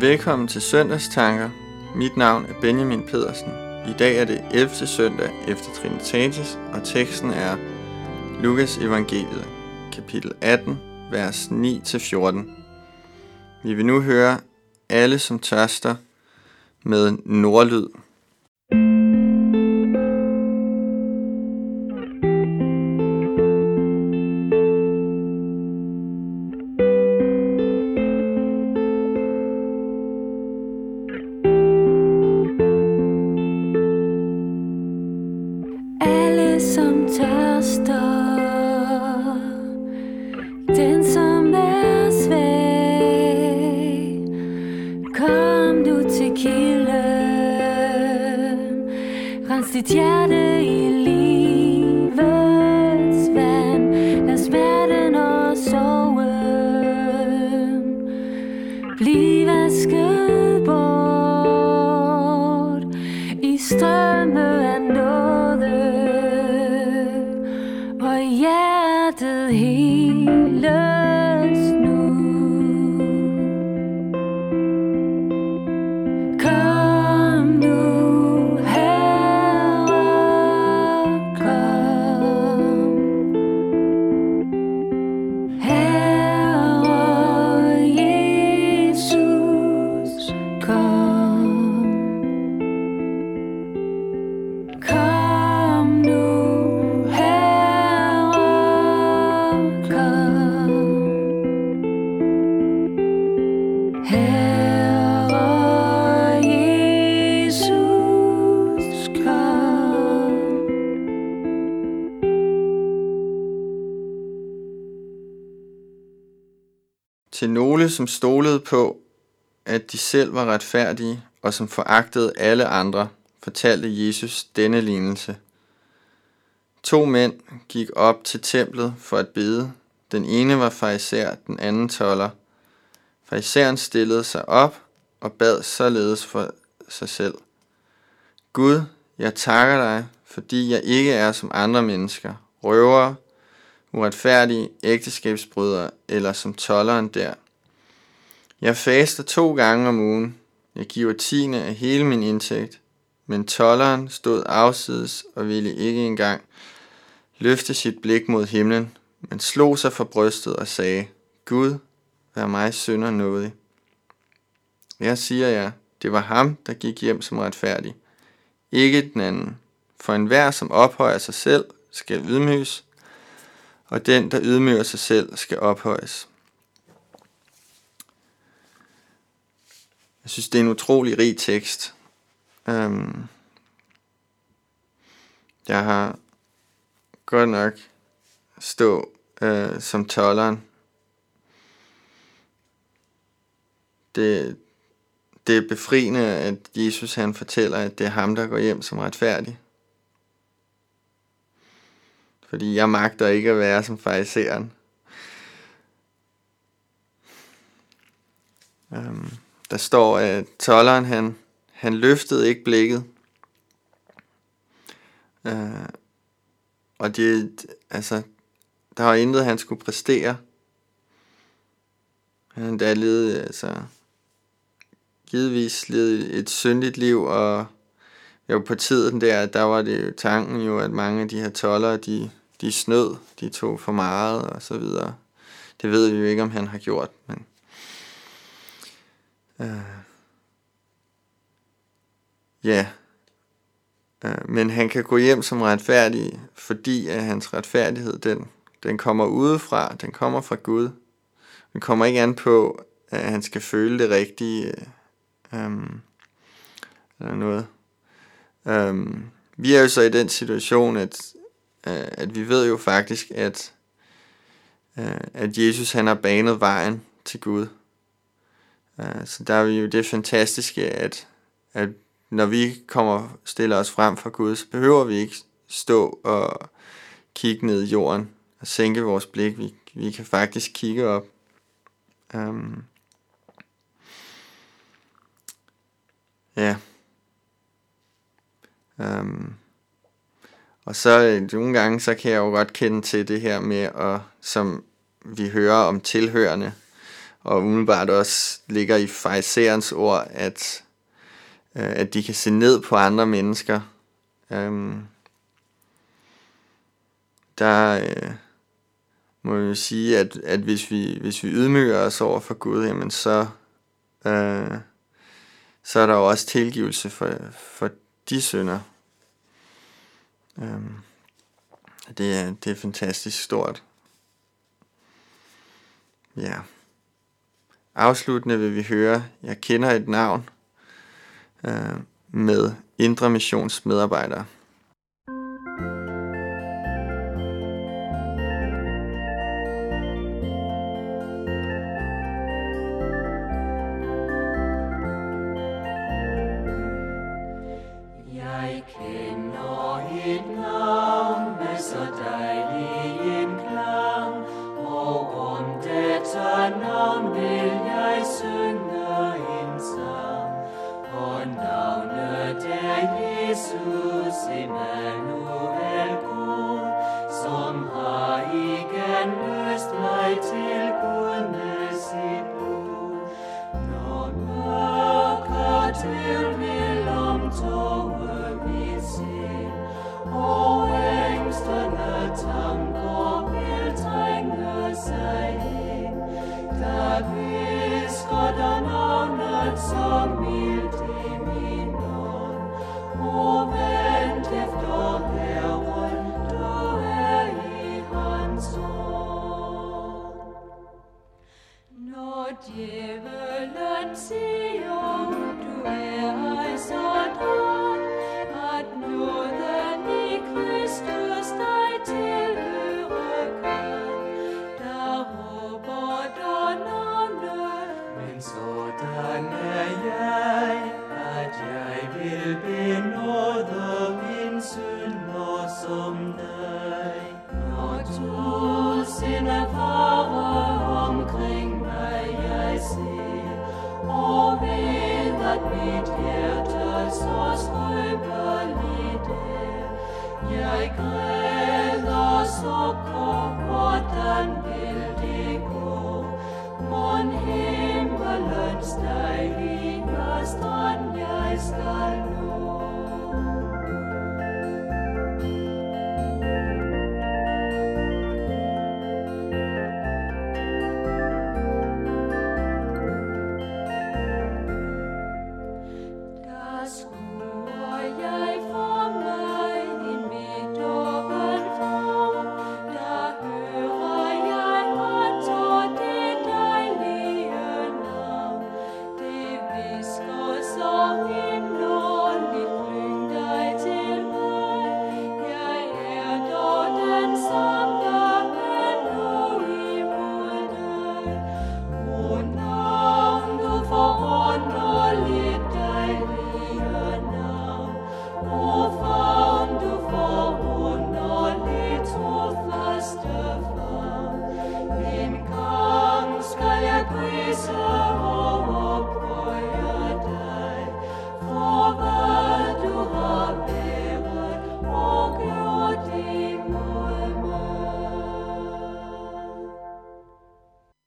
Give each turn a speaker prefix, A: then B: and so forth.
A: Velkommen til Søndagstanker. Mit navn er Benjamin Pedersen. I dag er det 11. søndag efter Trinitatis, og teksten er Lukas evangeliet, kapitel 18, vers 9-14. Vi vil nu høre alle som tørster med nordlyd.
B: Alle som tørster. Den som er svag. Kom du til kilden. Rens dit hjerte hjertet hele
A: Til nogle, som stolede på, at de selv var retfærdige, og som foragtede alle andre, fortalte Jesus denne lignelse. To mænd gik op til templet for at bede. Den ene var farisæer, den anden toller. Farisæeren stillede sig op og bad således for sig selv. Gud, jeg takker dig, fordi jeg ikke er som andre mennesker, røvere, uretfærdige ægteskabsbrydere eller som tolleren der. Jeg faster to gange om ugen. Jeg giver tiende af hele min indtægt. Men tolleren stod afsides og ville ikke engang løfte sit blik mod himlen, men slog sig for brystet og sagde, Gud, vær mig synder nådig. Jeg siger jer, det var ham, der gik hjem som retfærdig, ikke den anden. For enhver, som ophøjer sig selv, skal ydmyges, og den, der ydmyger sig selv, skal ophøjes. Jeg synes, det er en utrolig rig tekst. Um, jeg har godt nok stå uh, som tolleren. Det, det er befriende, at Jesus han fortæller, at det er ham, der går hjem som retfærdig. Fordi jeg magter ikke at være som fariseren. Um, der står, at tolleren han, han løftede ikke blikket. Uh, og det, altså, der var intet, han skulle præstere. Han der levede, altså, givetvis levede et syndigt liv, og jo på tiden der, der var det jo tanken jo, at mange af de her toller, de, de snød, de tog for meget og så videre. Det ved vi jo ikke, om han har gjort, men... Øh, ja, Øh, men han kan gå hjem som retfærdig, fordi at hans retfærdighed, den, den kommer udefra, den kommer fra Gud. Den kommer ikke an på, at han skal føle det rigtige, Øh, øh eller noget. Øh, vi er jo så i den situation, at, Øh, at vi ved jo faktisk, at, øh, at Jesus han har banet vejen til Gud. Øh, så der er jo det fantastiske, at, at når vi kommer stiller os frem for Gud, så behøver vi ikke stå og kigge ned i jorden og sænke vores blik. Vi, vi kan faktisk kigge op. Um, ja. Um, og så øh, nogle gange, så kan jeg jo godt kende til det her med, at, som vi hører om tilhørende, og umiddelbart også ligger i fejserens ord, at, øh, at de kan se ned på andre mennesker. Øhm, der øh, må jeg jo sige, at, at hvis, vi, hvis vi ydmyger os over for Gud, jamen så, øh, så er der jo også tilgivelse for, for de synder. Øhm, det, er, det er fantastisk stort. Ja. Afsluttende vil vi høre, jeg kender et navn øh, med Indre Missions medarbejdere.
B: Navnet så